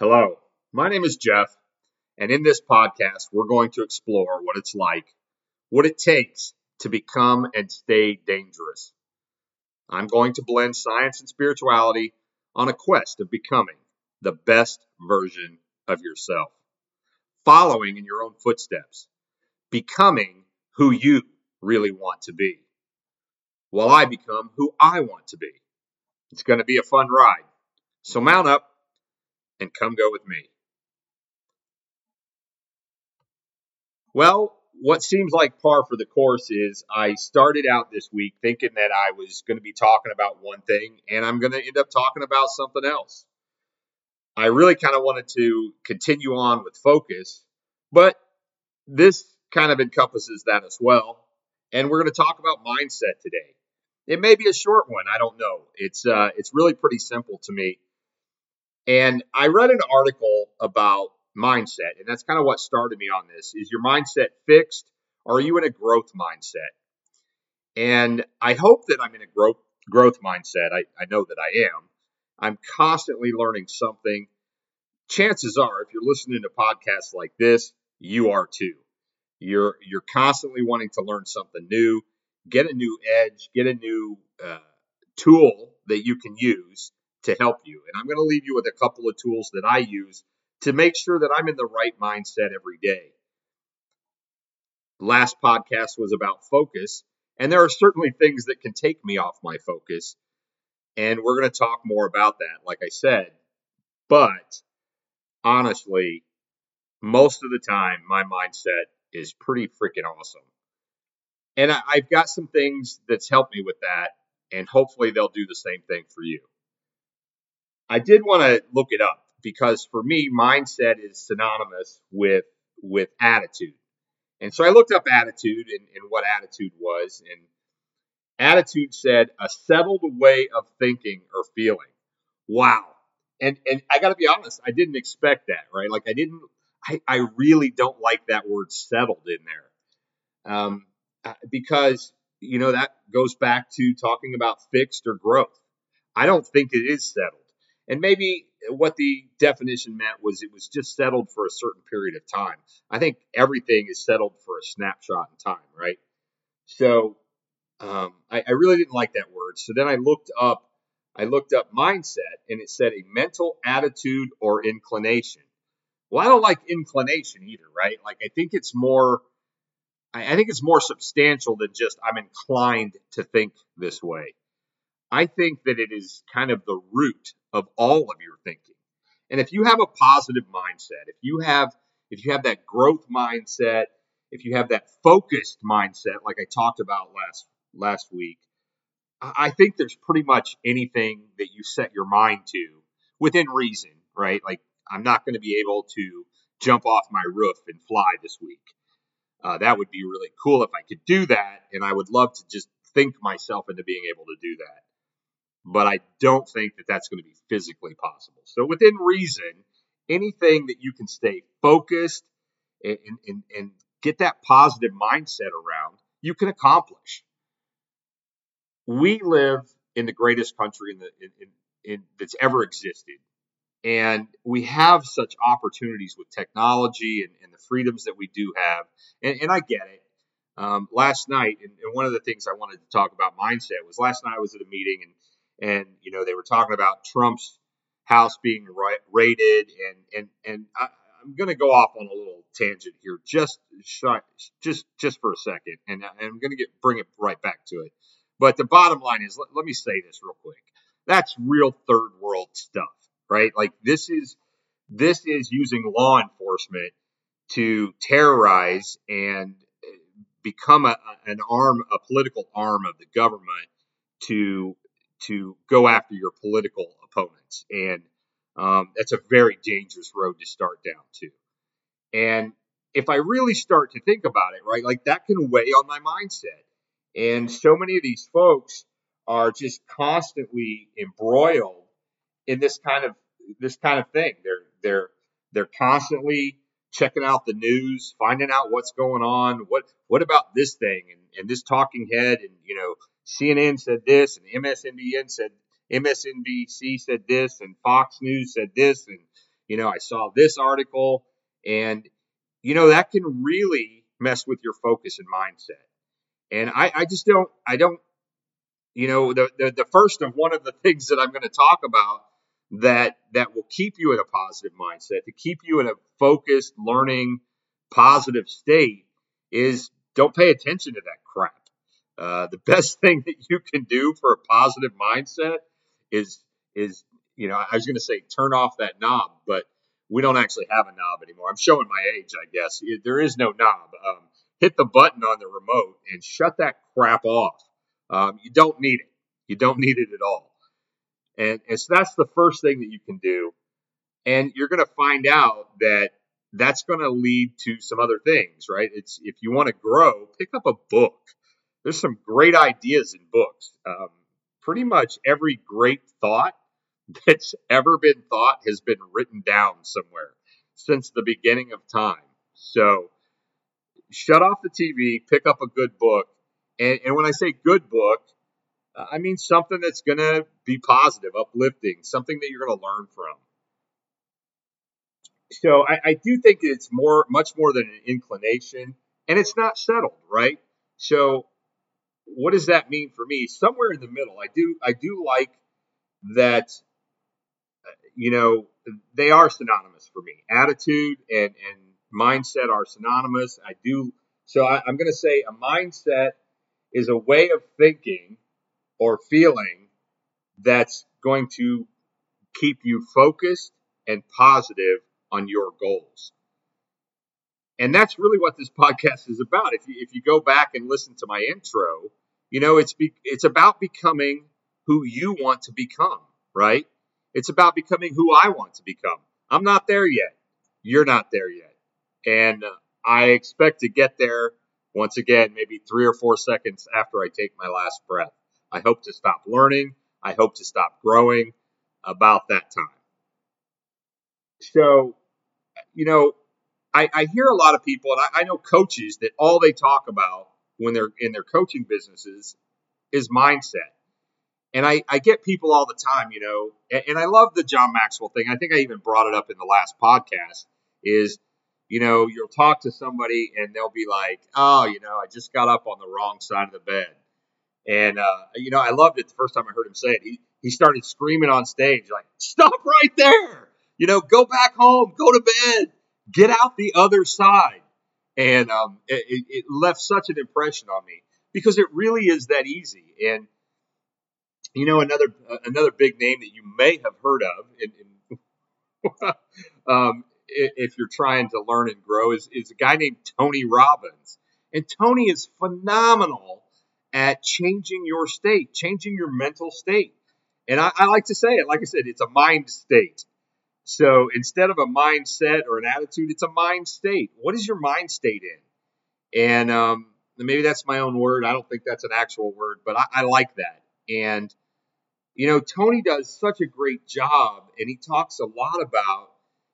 Hello, my name is Jeff, and in this podcast, we're going to explore what it's like, what it takes to become and stay dangerous. I'm going to blend science and spirituality on a quest of becoming the best version of yourself, following in your own footsteps, becoming who you really want to be, while I become who I want to be. It's going to be a fun ride. So mount up and come go with me. Well, what seems like par for the course is I started out this week thinking that I was going to be talking about one thing, and I'm going to end up talking about something else. I really kind of wanted to continue on with focus, but this kind of encompasses that as well. And we're going to talk about mindset today. It may be a short one, I don't know. It's uh, it's really pretty simple to me. And I read an article about mindset, and that's kind of what started me on this. Is your mindset fixed? Or are you in a growth mindset? And I hope that I'm in a growth growth mindset. I, I know that I am. I'm constantly learning something. Chances are, if you're listening to podcasts like this, you are too. You're you're constantly wanting to learn something new, get a new edge, get a new uh, tool that you can use to help you. And I'm going to leave you with a couple of tools that I use to make sure that I'm in the right mindset every day. Last podcast was about focus, and there are certainly things that can take me off my focus. And we're going to talk more about that, like I said. But honestly, most of the time, my mindset is pretty freaking awesome. And I, have got some things that's helped me with that, and hopefully they'll do the same thing for you. I did want to look it up because for me, mindset is synonymous with with attitude. And so I looked up attitude and, and what attitude was, and attitude said a settled way of thinking or feeling. Wow. And and I gotta be honest, I didn't expect that, right? Like I didn't I, I really don't like that word settled in there. Um, uh, because you know that goes back to talking about fixed or growth. I don't think it is settled. And maybe what the definition meant was it was just settled for a certain period of time. I think everything is settled for a snapshot in time, right? So um, I, I really didn't like that word. So then I looked up, I looked up mindset, and it said a mental attitude or inclination. Well, I don't like inclination either, right? Like I think it's more, I, I think it's more substantial than just I'm inclined to think this way. I think that it is kind of the root of all of your thinking. And if you have a positive mindset, if you have if you have that growth mindset, if you have that focused mindset like I talked about last last week, I think there's pretty much anything that you set your mind to within reason, right? Like I'm not going to be able to jump off my roof and fly this week. Uh, that would be really cool if I could do that, and I would love to just think myself into being able to do that but I don't think that that's going to be physically possible. So within reason, anything that you can stay focused and, and, and get that positive mindset around, you can accomplish. We live in the greatest country in the in, in, that's ever existed. And we have such opportunities with technology and, and the freedoms that we do have. And, and I get it. Um, last night, and, one of the things I wanted to talk about mindset was last night I was at a meeting and and you know they were talking about Trump's house being ra- raided, and and and I, am going to go off on a little tangent here, just just just for a second, and, and I'm going to get bring it right back to it. But the bottom line is, let, let me say this real quick. That's real third world stuff, right? Like this is this is using law enforcement to terrorize and eh, become a, an arm, a political arm of the government to to go after your political opponents. And um, that's a very dangerous road to start down to. And if I really start to think about it, right, like that can weigh on my mindset. And so many of these folks are just constantly embroiled in this kind of this kind of thing. They're they're they're constantly checking out the news, finding out what's going on. What what about this thing and, and this talking head and you know CNN said this, and MSNBN said MSNBC said this, and Fox News said this, and you know, I saw this article, and you know that can really mess with your focus and mindset. And I, I just don't, I don't, you know, the, the the first of one of the things that I'm going to talk about that that will keep you in a positive mindset, to keep you in a focused, learning, positive state, is don't pay attention to that crap. Uh, the best thing that you can do for a positive mindset is is you know I was going to say turn off that knob, but we don't actually have a knob anymore. I'm showing my age, I guess. There is no knob. Um, hit the button on the remote and shut that crap off. Um, you don't need it. You don't need it at all. And, and so that's the first thing that you can do. And you're going to find out that that's going to lead to some other things, right? It's if you want to grow, pick up a book. There's some great ideas in books. Um, pretty much every great thought that's ever been thought has been written down somewhere since the beginning of time. So shut off the TV, pick up a good book. And, and when I say good book, I mean something that's going to be positive, uplifting, something that you're going to learn from. So I, I do think it's more, much more than an inclination, and it's not settled, right? So what does that mean for me? Somewhere in the middle, I do, I do like that. You know, they are synonymous for me. Attitude and and mindset are synonymous. I do. So I, I'm going to say a mindset is a way of thinking or feeling that's going to keep you focused and positive on your goals. And that's really what this podcast is about. If you if you go back and listen to my intro, you know it's be, it's about becoming who you want to become, right? It's about becoming who I want to become. I'm not there yet. You're not there yet. And uh, I expect to get there once again maybe 3 or 4 seconds after I take my last breath. I hope to stop learning. I hope to stop growing about that time. So, you know, I, I hear a lot of people, and I, I know coaches that all they talk about when they're in their coaching businesses is mindset. And I, I get people all the time, you know, and, and I love the John Maxwell thing. I think I even brought it up in the last podcast is, you know, you'll talk to somebody and they'll be like, oh, you know, I just got up on the wrong side of the bed. And uh, you know, I loved it the first time I heard him say it. He he started screaming on stage like, "Stop right there! You know, go back home, go to bed, get out the other side." And um, it, it left such an impression on me because it really is that easy. And you know, another another big name that you may have heard of, in, in um, if you're trying to learn and grow, is is a guy named Tony Robbins. And Tony is phenomenal at changing your state, changing your mental state. And I, I, like to say it, like I said, it's a mind state. So instead of a mindset or an attitude, it's a mind state. What is your mind state in? And um, maybe that's my own word. I don't think that's an actual word, but I, I like that. And, you know, Tony does such a great job, and he talks a lot about,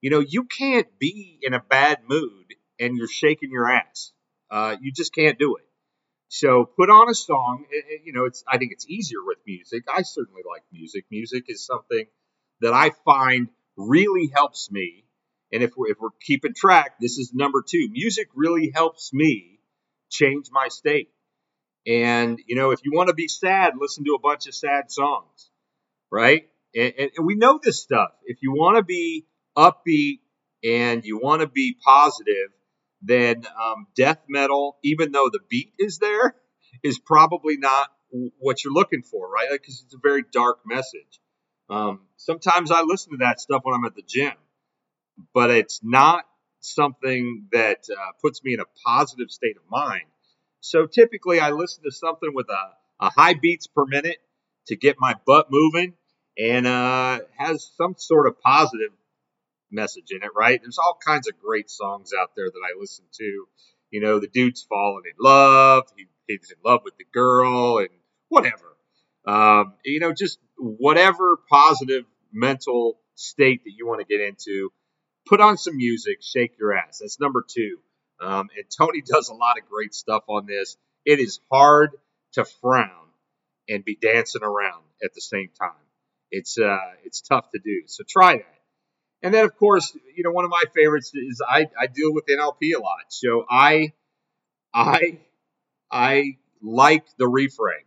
you know, you can't be in a bad mood and you're shaking your ass. Uh, you just can't do it. So put on a song. It, it, you know, it's I think it's easier with music. I certainly like music. Music is something that I find really helps me. And if we're, if we're keeping track, this is number two. Music really helps me change my state. And you know, if you want to be sad, listen to a bunch of sad songs, right? And, and, and we know this stuff. If you want to be upbeat and you want to be positive, then um, death metal, even though the beat is there, is probably not what you're looking for, right? Because like, it's a very dark message. Um, sometimes I listen to that stuff when I'm at the gym, but it's not something that uh, puts me in a positive state of mind. So typically, I listen to something with a, a high beats per minute to get my butt moving and uh, has some sort of positive message in it, right? There's all kinds of great songs out there that I listen to. You know, the dude's falling in love, he, he's in love with the girl, and whatever. Um, you know, just whatever positive mental state that you want to get into, put on some music, shake your ass. That's number two. Um, and Tony does a lot of great stuff on this. It is hard to frown and be dancing around at the same time. It's uh, it's tough to do. So try that. And then, of course, you know, one of my favorites is I, I deal with NLP a lot. So I, I, I like the reframe.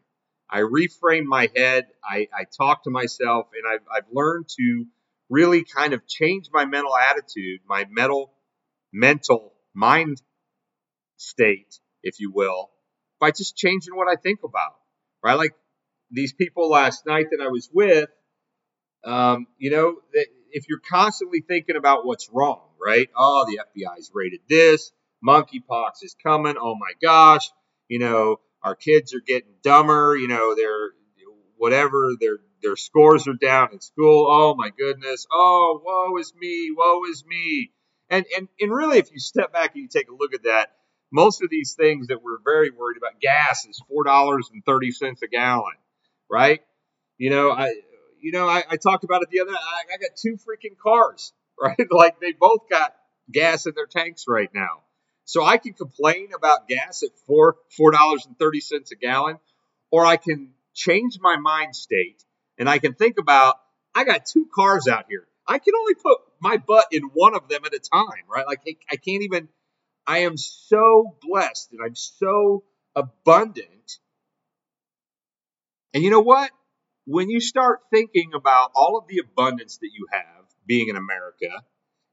I reframe my head. I, I talk to myself, and I've, I've learned to really kind of change my mental attitude, my mental, mental mind state, if you will, by just changing what I think about. Right? Like these people last night that I was with, um, you know, if you're constantly thinking about what's wrong, right? Oh, the FBI's raided this, monkeypox is coming. Oh my gosh, you know, our kids are getting dumber. You know, they're whatever their their scores are down in school. Oh my goodness. Oh, woe is me. Woe is me. And and and really, if you step back and you take a look at that, most of these things that we're very worried about, gas is four dollars and thirty cents a gallon, right? You know, I you know I, I talked about it the other. I, I got two freaking cars, right? like they both got gas in their tanks right now. So I can complain about gas at four four dollars and thirty cents a gallon, or I can change my mind state and I can think about I got two cars out here. I can only put my butt in one of them at a time, right? Like I can't even. I am so blessed and I'm so abundant. And you know what? When you start thinking about all of the abundance that you have being in America,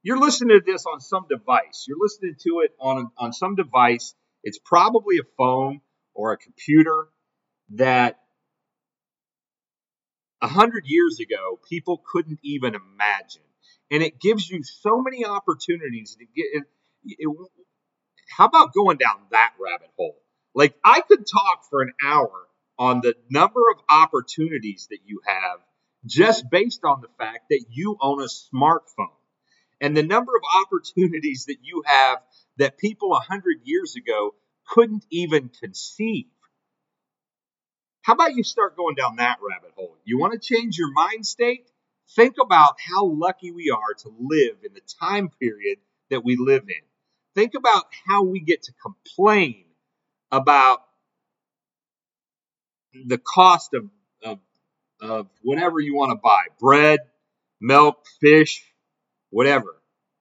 you're listening to this on some device. You're listening to it on on some device. It's probably a phone or a computer that a hundred years ago people couldn't even imagine, and it gives you so many opportunities to get. It, it, how about going down that rabbit hole? Like I could talk for an hour on the number of opportunities that you have just based on the fact that you own a smartphone and the number of opportunities that you have that people 100 years ago couldn't even conceive. How about you start going down that rabbit hole? You want to change your mind state? Think about how lucky we are to live in the time period that we live in. Think about how we get to complain about the cost of, of, of whatever you want to buy bread, milk, fish, whatever,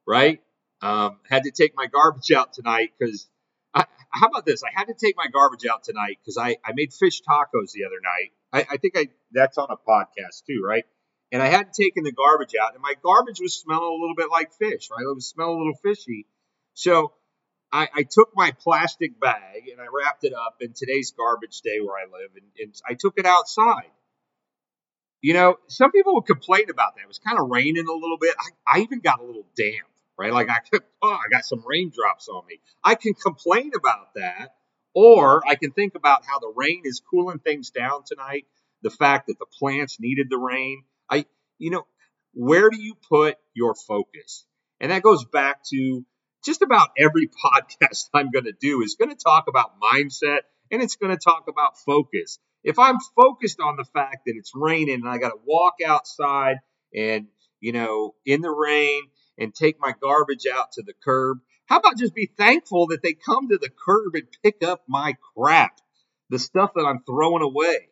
right? Um, had to take my garbage out tonight because how about this? I had to take my garbage out tonight because I, I made fish tacos the other night. I, I think I that's on a podcast too, right? And I hadn't taken the garbage out, and my garbage was smelling a little bit like fish, right? It was smelling a little fishy. So I, I, took my plastic bag and I wrapped it up in today's garbage day where I live, and, and I took it outside. You know, some people would complain about that. It was kind of raining a little bit. I, I even got a little damp, right? Like I could, oh, I got some raindrops on me. I can complain about that, or I can think about how the rain is cooling things down tonight. The fact that the plants needed the rain. I, you know, where do you put your focus? And that goes back to just about every podcast I'm going to do is going to talk about mindset and it's going to talk about focus if I'm focused on the fact that it's raining and I got to walk outside and, you know, in the rain and take my garbage out to the curb, how about just be thankful that they come to the curb and pick up my crap, the stuff that I'm throwing away,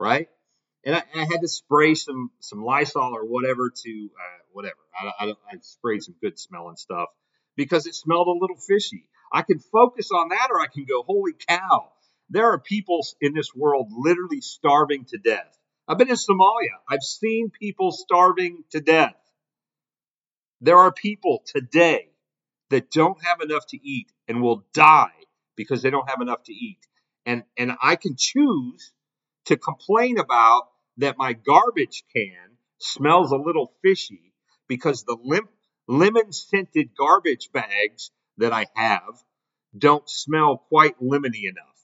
right? And I, I had to spray some some Lysol or whatever to uh, whatever. I, I, I sprayed some good smelling stuff because it smelled a little fishy. I can focus on that, or I can go, holy cow, there are people in this world literally starving to death. I've been in Somalia. I've seen people starving to death. There are people today that don't have enough to eat and will die because they don't have enough to eat. And and I can choose to complain about that my garbage can smells a little fishy because the lemon scented garbage bags that I have don't smell quite lemony enough.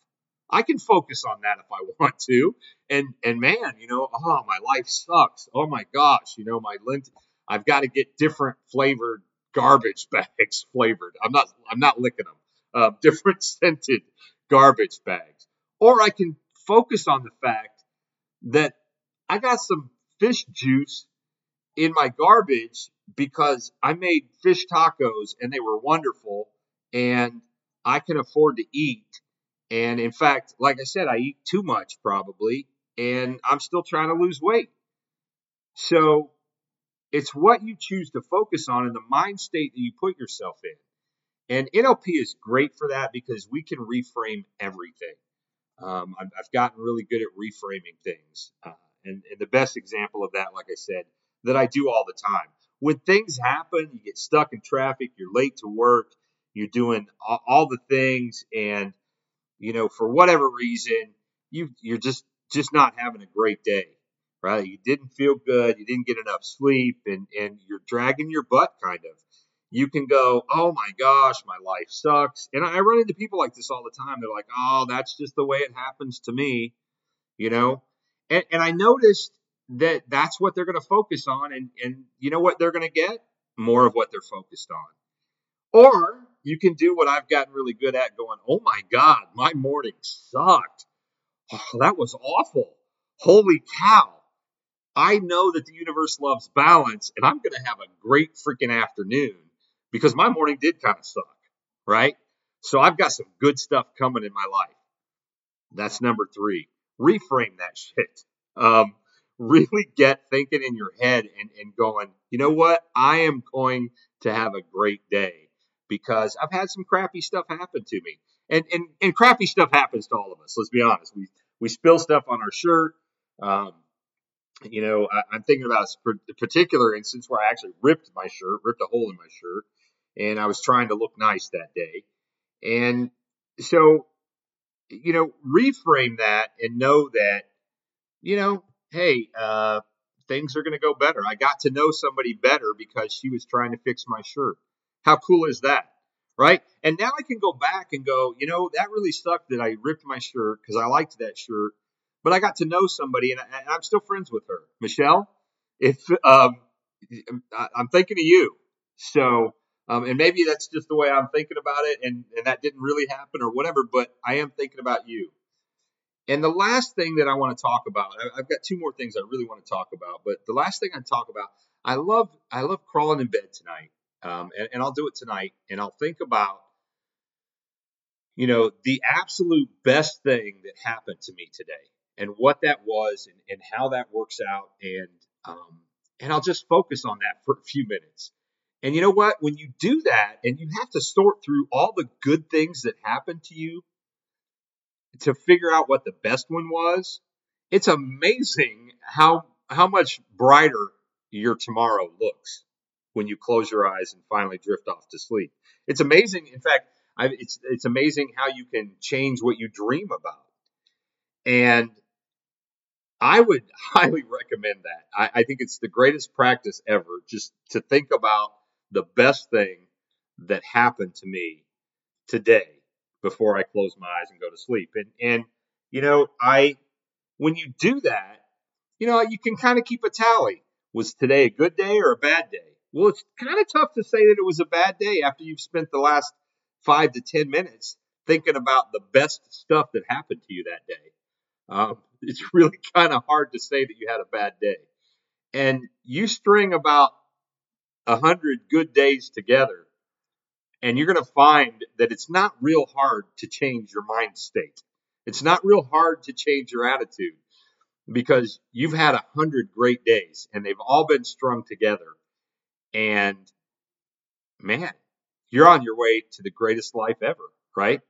I can focus on that if I want to. And and man, you know, oh my life sucks. Oh my gosh, you know, my lint I've got to get different flavored garbage bags flavored. I'm not I'm not licking them. Uh, different scented garbage bags. Or I can focus on the fact that I got some fish juice in my garbage because I made fish tacos and they were wonderful and I can afford to eat and in fact, like I said, I eat too much probably, and I'm still trying to lose weight. So It's what you choose to focus on and the mind state that you put yourself in. And NLP is great for that because we can reframe everything. Um, I've, gotten really good at reframing things. Uh, and, and the best example of that, like I said, that I do all the time. When things happen, you get stuck in traffic, you're late to work, you're doing all the things, and you know for whatever reason, you you're just just not having a great day, right? You didn't feel good, you didn't get enough sleep, and and you're dragging your butt, kind of. You can go, oh my gosh, my life sucks, and I run into people like this all the time. They're like, oh, that's just the way it happens to me, you know. And, and I noticed that that's what they're going to focus on. And, and you know what they're going to get? More of what they're focused on. Or you can do what I've gotten really good at going, oh my God, my morning sucked. Oh, that was awful. Holy cow. I know that the universe loves balance and I'm going to have a great freaking afternoon because my morning did kind of suck, right? So I've got some good stuff coming in my life. That's number three. Reframe that shit. Um, really get thinking in your head and, and going, you know what? I am going to have a great day because I've had some crappy stuff happen to me. And, and, and crappy stuff happens to all of us. Let's be honest. We, we spill stuff on our shirt. Um, you know, I, am thinking about a particular instance where I actually ripped my shirt, ripped a hole in my shirt, and I was trying to look nice that day. And so, you know, reframe that and know that, you know, hey, uh, things are going to go better. I got to know somebody better because she was trying to fix my shirt. How cool is that? Right? And now I can go back and go, you know, that really sucked that I ripped my shirt because I liked that shirt, but I got to know somebody and, I, am still friends with her. Michelle, if um, I'm thinking of you. So, um, and maybe that's just the way I'm thinking about it and, and that didn't really happen or whatever, but I am thinking about you. And the last thing that I want to talk about, I've got two more things I really want to talk about, but the last thing I talk about, I love, I love crawling in bed tonight, um, and, and I'll do it tonight, and I'll think about, you know, the absolute best thing that happened to me today, and what that was, and, and how that works out, and um, and I'll just focus on that for a few minutes. And you know what? When you do that, and you have to sort through all the good things that happened to you to figure out what the best one was, it's amazing how how much brighter your tomorrow looks when you close your eyes and finally drift off to sleep. It's amazing. In fact, I, it's it's amazing how you can change what you dream about. And I would highly recommend that. I, I think it's the greatest practice ever, just to think about the best thing that happened to me today before I close my eyes and go to sleep. And and you know, I when you do that, you know, you can kind of keep a tally. Was today a good day or a bad day? Well, it's kind of tough to say that it was a bad day after you've spent the last five to ten minutes thinking about the best stuff that happened to you that day. Um, it's really kind of hard to say that you had a bad day. And you string about a hundred good days together, and you're going to find that it's not real hard to change your mind state. It's not real hard to change your attitude because you've had a hundred great days and they've all been strung together. And man, you're on your way to the greatest life ever, right?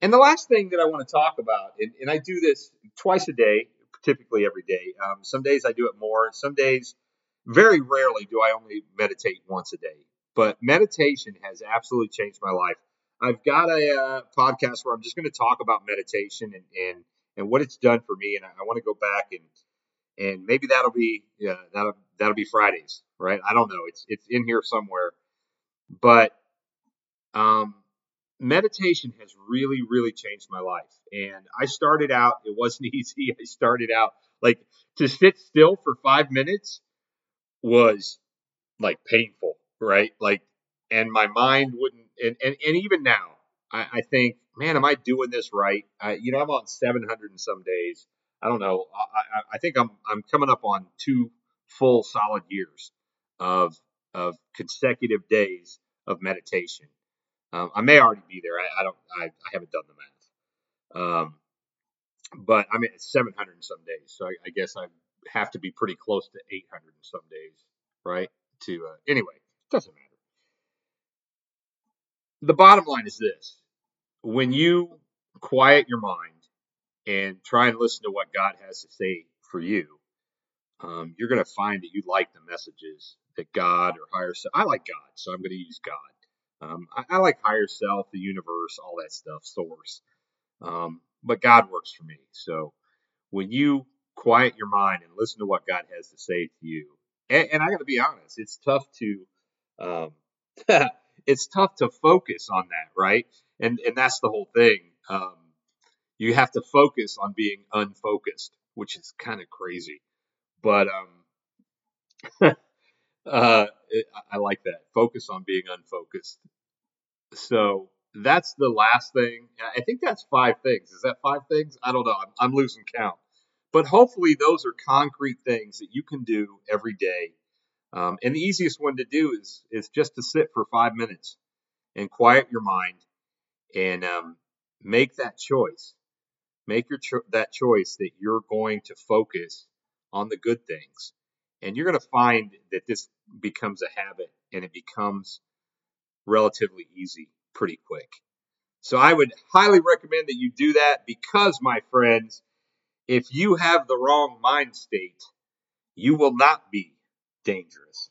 And the last thing that I want to talk about, and, and I do this twice a day, typically every day. Um, some days I do it more. Some days, very rarely, do I only meditate once a day. But meditation has absolutely changed my life. I've got a uh, podcast where I'm just going to talk about meditation and, and and what it's done for me, and I, I want to go back and and maybe that'll be yeah that'll that'll be Fridays, right? I don't know. It's it's in here somewhere, but um, meditation has really really changed my life. And I started out; it wasn't easy. I started out like to sit still for five minutes was like painful right? Like, and my mind wouldn't, and, and, and even now, I, I think, man, am I doing this right? I, you know, I'm on 700 and some days. I don't know. I, I think I'm, I'm coming up on two full solid years of, of consecutive days of meditation. Um, I may already be there. I, I don't, I, I, haven't done the math. Um, but I'm at 700 and some days. So I, I guess I'm have to be pretty close to 800 in some days, right? To uh, anyway, doesn't matter. The bottom line is this: when you quiet your mind and try and listen to what God has to say for you, um, you're going to find that you like the messages that God or higher self. I like God, so I'm going to use God. Um, I, I, like higher self, the universe, all that stuff, source. Um, but God works for me. So when you quiet your mind and listen to what God has to say to you, and, and I got to be honest, it's tough to um, it's tough to focus on that, right? And and that's the whole thing. Um, you have to focus on being unfocused, which is kind of crazy. But um, uh, it, I like that. Focus on being unfocused. So that's the last thing. I think that's five things. Is that five things? I don't know. I'm, I'm losing count. But hopefully, those are concrete things that you can do every day. Um, and the easiest one to do is is just to sit for five minutes and quiet your mind and um, make that choice. Make your cho- that choice that you're going to focus on the good things, and you're going to find that this becomes a habit and it becomes relatively easy pretty quick. So I would highly recommend that you do that because, my friends, if you have the wrong mind state, you will not be dangerous.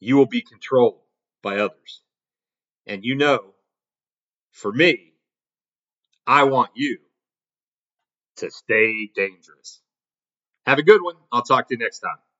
You will be controlled by others. And you know, for me, I want you to stay dangerous. Have a good one. I'll talk to you next time.